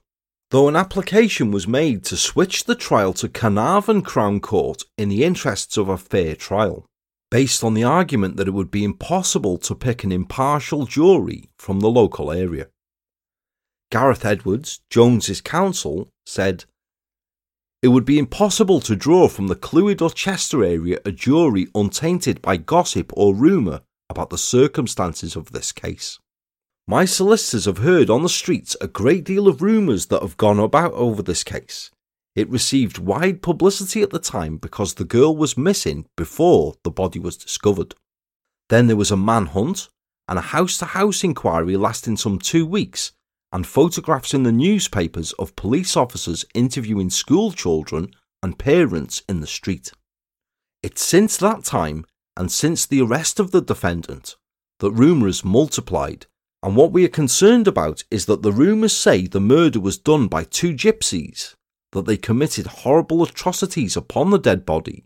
S1: though an application was made to switch the trial to Carnarvon Crown Court in the interests of a fair trial, based on the argument that it would be impossible to pick an impartial jury from the local area. Gareth Edwards, Jones's counsel, said, it would be impossible to draw from the Clwyd or Chester area a jury untainted by gossip or rumour about the circumstances of this case. My solicitors have heard on the streets a great deal of rumours that have gone about over this case. It received wide publicity at the time because the girl was missing before the body was discovered. Then there was a manhunt and a house to house inquiry lasting some two weeks and photographs in the newspapers of police officers interviewing school children and parents in the street. It's since that time, and since the arrest of the defendant, that rumours multiplied, and what we are concerned about is that the rumours say the murder was done by two gypsies, that they committed horrible atrocities upon the dead body,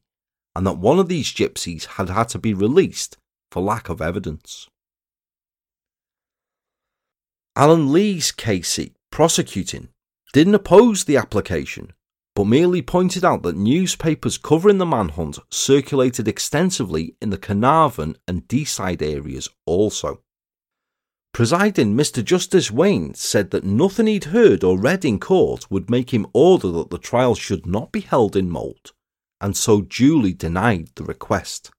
S1: and that one of these gypsies had had to be released for lack of evidence. Alan Lee's KC, prosecuting, didn't oppose the application, but merely pointed out that newspapers covering the manhunt circulated extensively in the Carnarvon and Deeside areas also. Presiding Mr. Justice Wayne said that nothing he'd heard or read in court would make him order that the trial should not be held in Mold, and so duly denied the request.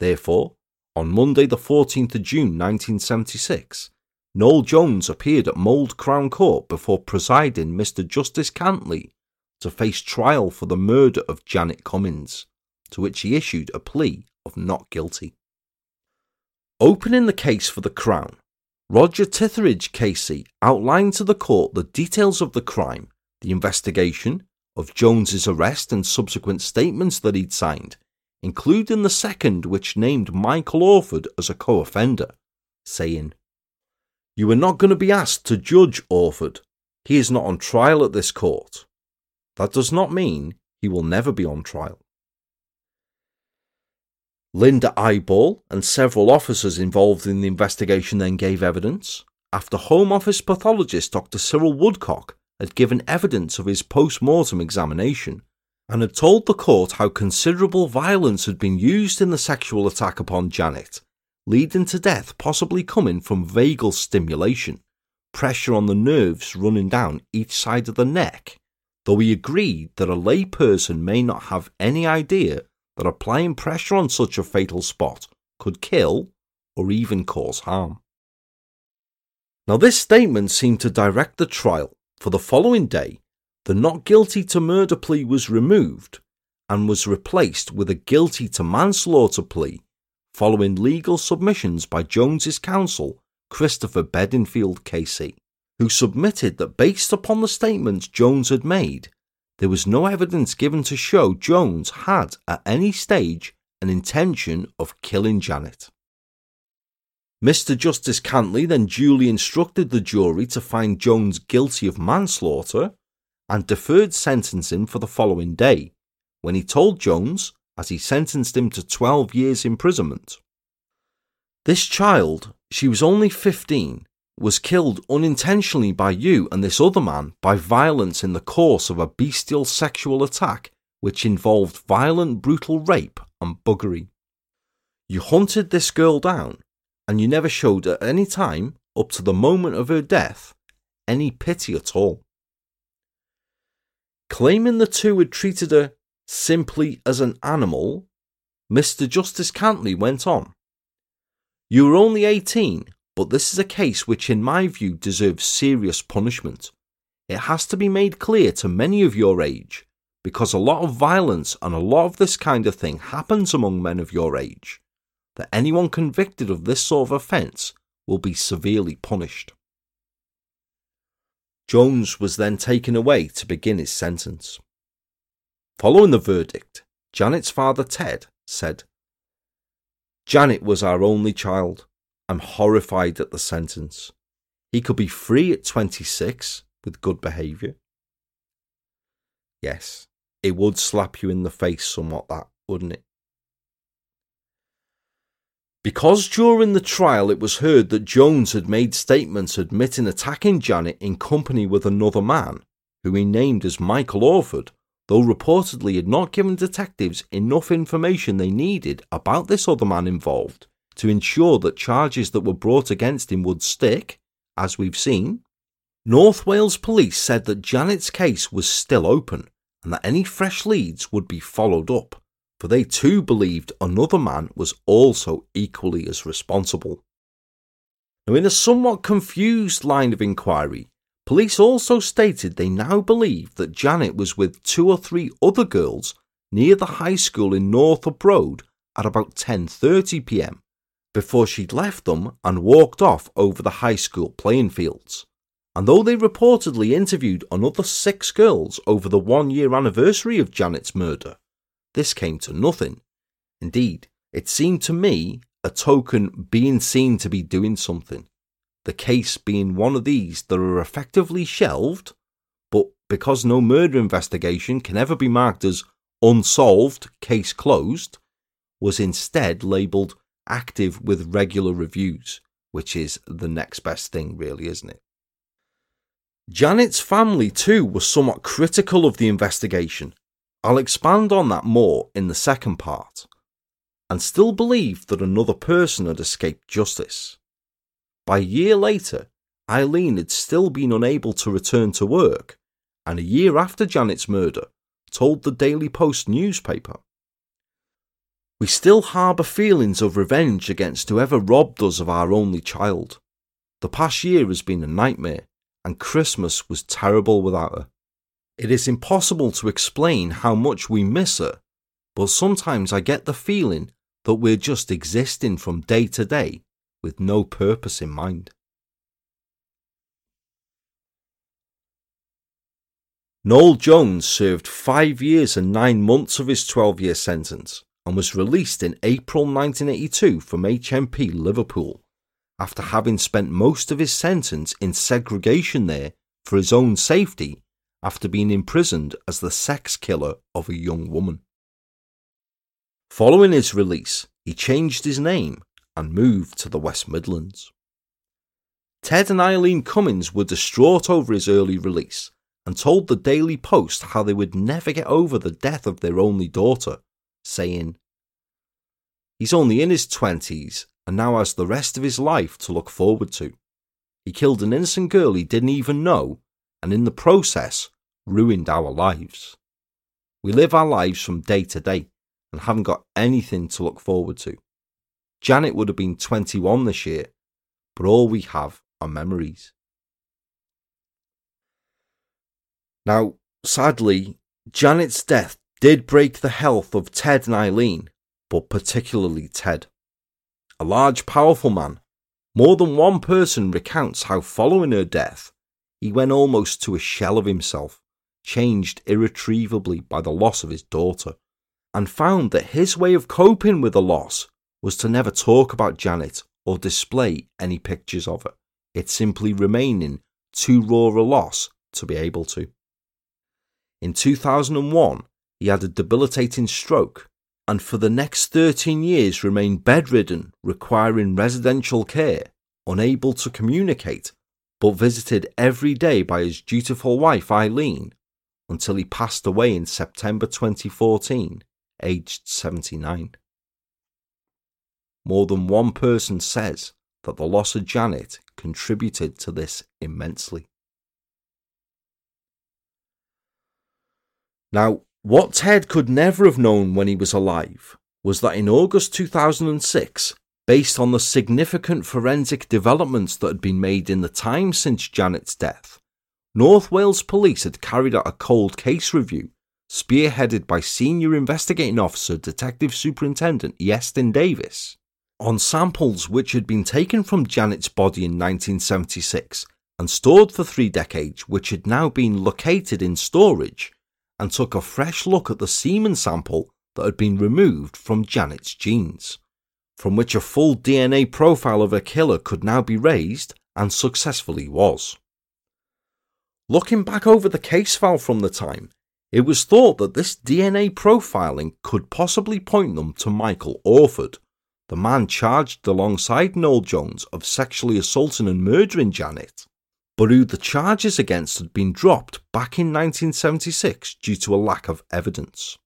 S1: Therefore, on Monday, the 14th of June 1976, Noel Jones appeared at Mold Crown Court before presiding Mr. Justice Cantley to face trial for the murder of Janet Commins, to which he issued a plea of not guilty. Opening the case for the Crown, Roger Titheridge KC outlined to the court the details of the crime, the investigation, of Jones's arrest and subsequent statements that he'd signed, including the second which named Michael Orford as a co-offender, saying, you are not going to be asked to judge Orford. He is not on trial at this court. That does not mean he will never be on trial. Linda Eyeball and several officers involved in the investigation then gave evidence, after Home Office pathologist Dr. Cyril Woodcock had given evidence of his post mortem examination and had told the court how considerable violence had been used in the sexual attack upon Janet, leading to death possibly coming from vagal stimulation, pressure on the nerves running down each side of the neck, though he agreed that a lay person may not have any idea that applying pressure on such a fatal spot could kill or even cause harm. Now, this statement seemed to direct the trial, for the following day, the not guilty to murder plea was removed and was replaced with a guilty to manslaughter plea following legal submissions by Jones's counsel, Christopher Bedingfield KC, who submitted that based upon the statements Jones had made, there was no evidence given to show Jones had at any stage an intention of killing Janet. Mr. Justice Cantley then duly instructed the jury to find Jones guilty of manslaughter and deferred sentencing for the following day, when he told Jones, as he sentenced him to 12 years imprisonment. This child, she was only 15, was killed unintentionally by you and this other man by violence in the course of a bestial sexual attack which involved violent, brutal rape and buggery. You hunted this girl down, and you never showed at any time, up to the moment of her death, any pity at all. Claiming the two had treated her simply as an animal, Mr. Justice Cantley went on. You were only 18, but this is a case which, in my view, deserves serious punishment. It has to be made clear to many of your age, because a lot of violence and a lot of this kind of thing happens among men of your age, that anyone convicted of this sort of offence will be severely punished. Jones was then taken away to begin his sentence. Following the verdict, Janet's father Ted said, Janet was our only child. I'm horrified at the sentence. He could be free at 26 with good behaviour. Yes, it would slap you in the face somewhat, that, wouldn't it? Because during the trial it was heard that Jones had made statements admitting attacking Janet in company with another man, who he named as Michael Orford, though reportedly had not given detectives enough information they needed about this other man involved to ensure that charges that were brought against him would stick, as we've seen. North Wales Police said that Janet's case was still open and that any fresh leads would be followed up for they too believed another man was also equally as responsible. Now, in a somewhat confused line of inquiry, police also stated they now believe that Janet was with two or three other girls near the high school in Northop Road at about 10:30 p.m. before she'd left them and walked off over the high school playing fields. And though they reportedly interviewed another six girls over the one year anniversary of Janet's murder, this came to nothing. Indeed, it seemed to me a token being seen to be doing something, the case being one of these that are effectively shelved, but because no murder investigation can ever be marked as unsolved, case closed, was instead labelled active with regular reviews, which is the next best thing, really, isn't it? Janet's family, too, was somewhat critical of the investigation I'll expand on that more in the second part, and still believe that another person had escaped justice. By a year later, Eileen had still been unable to return to work, and a year after Janet's murder, told the Daily Post newspaper. We still harbour feelings of revenge against whoever robbed us of our only child. The past year has been a nightmare, and Christmas was terrible without her. It is impossible to explain how much we miss her, but sometimes I get the feeling that we're just existing from day to day with no purpose in mind. Noel Jones served five years and nine months of his 12 year sentence and was released in April 1982 from HMP Liverpool after having spent most of his sentence in segregation there for his own safety after being imprisoned as the sex killer of a young woman. Following his release, he changed his name and moved to the West Midlands. Ted and Eileen Commins were distraught over his early release and told the Daily Post how they would never get over the death of their only daughter, saying, He's only in his 20s and now has the rest of his life to look forward to. He killed an innocent girl he didn't even know, and in the process, ruined our lives. We live our lives from day to day and haven't got anything to look forward to. Janet would have been 21 this year, but all we have are memories. Now, sadly, Janet's death did break the health of Ted and Eileen, but particularly Ted. A large, powerful man, more than one person recounts how following her death, he went almost to a shell of himself, changed irretrievably by the loss of his daughter, and found that his way of coping with the loss was to never talk about Janet or display any pictures of her, it simply remaining too raw a loss to be able to. In 2001, he had a debilitating stroke and for the next 13 years remained bedridden, requiring residential care, unable to communicate, but visited every day by his dutiful wife Eileen until he passed away in September 2014, aged 79. More than one person says that the loss of Janet contributed to this immensely. Now, what Ted could never have known when he was alive was that in August 2006, based on the significant forensic developments that had been made in the time since Janet's death, North Wales Police had carried out a cold case review, spearheaded by Senior Investigating Officer Detective Superintendent Iestyn Davies, on samples which had been taken from Janet's body in 1976 and stored for three decades, which had now been located in storage and took a fresh look at the semen sample that had been removed from Janet's jeans, from which a full DNA profile of a killer could now be raised and successfully was. Looking back over the case file from the time, it was thought that this DNA profiling could possibly point them to Michael Orford, the man charged alongside Noel Jones of sexually assaulting and murdering Janet but who the charges against had been dropped back in 1976 due to a lack of evidence.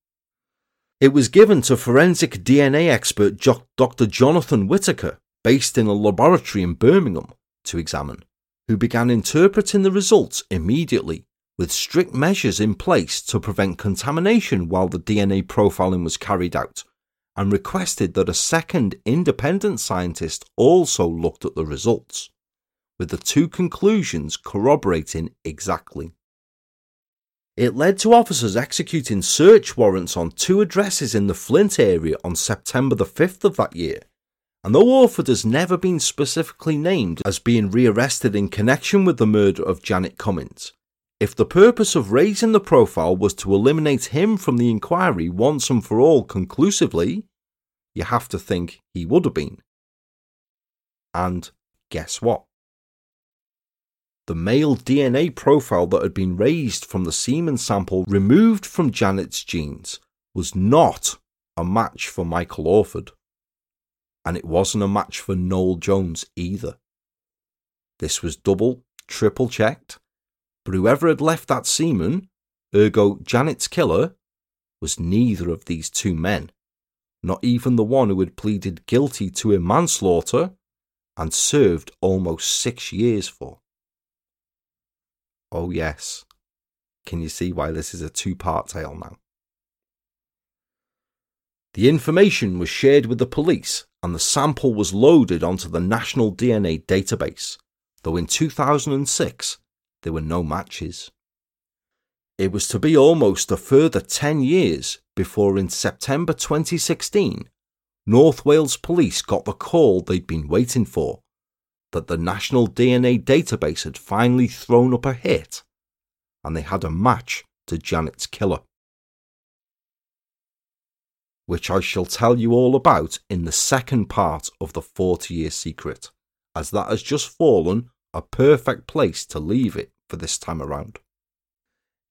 S1: It was given to forensic DNA expert Dr. Jonathan Whitaker, based in a laboratory in Birmingham, to examine, who began interpreting the results immediately, with strict measures in place to prevent contamination while the DNA profiling was carried out, and requested that a second independent scientist also looked at the results with the two conclusions corroborating exactly. It led to officers executing search warrants on two addresses in the Flint area on September the 5th of that year. And though Orford has never been specifically named as being rearrested in connection with the murder of Janet Commins, if the purpose of raising the profile was to eliminate him from the inquiry once and for all conclusively, you have to think he would have been. And guess what? the male DNA profile that had been raised from the semen sample removed from Janet's jeans was not a match for Michael Orford. And it wasn't a match for Noel Jones either. This was double, triple checked, but whoever had left that semen, ergo Janet's killer, was neither of these two men, not even the one who had pleaded guilty to a manslaughter and served almost six years for. Oh, yes. Can you see why this is a two part tale now? The information was shared with the police and the sample was loaded onto the National DNA database, though in 2006 there were no matches. It was to be almost a further 10 years before, in September 2016, North Wales Police got the call they'd been waiting for that the National DNA Database had finally thrown up a hit and they had a match to Janet's killer. Which I shall tell you all about in the second part of the 40 year secret, as that has just fallen a perfect place to leave it for this time around.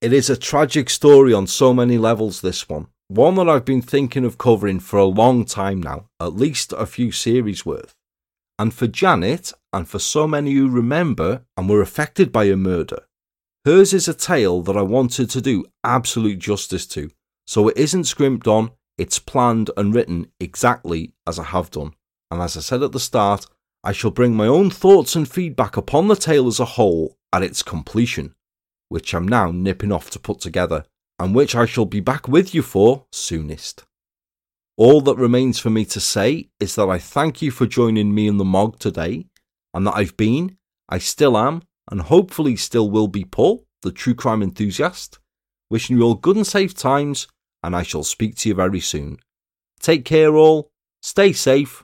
S1: It is a tragic story on so many levels, this one, one that I've been thinking of covering for a long time now, at least a few series worth. And for Janet, and for so many who remember and were affected by her murder, hers is a tale that I wanted to do absolute justice to, so it isn't scrimped on, it's planned and written exactly as I have done. And as I said at the start, I shall bring my own thoughts and feedback upon the tale as a whole at its completion, which I'm now nipping off to put together, and which I shall be back with you for soonest. All that remains for me to say is that I thank you for joining me in the MOG today, and that I've been, I still am, and hopefully still will be Paul, the true crime enthusiast. Wishing you all good and safe times, and I shall speak to you very soon. Take care, all, stay safe,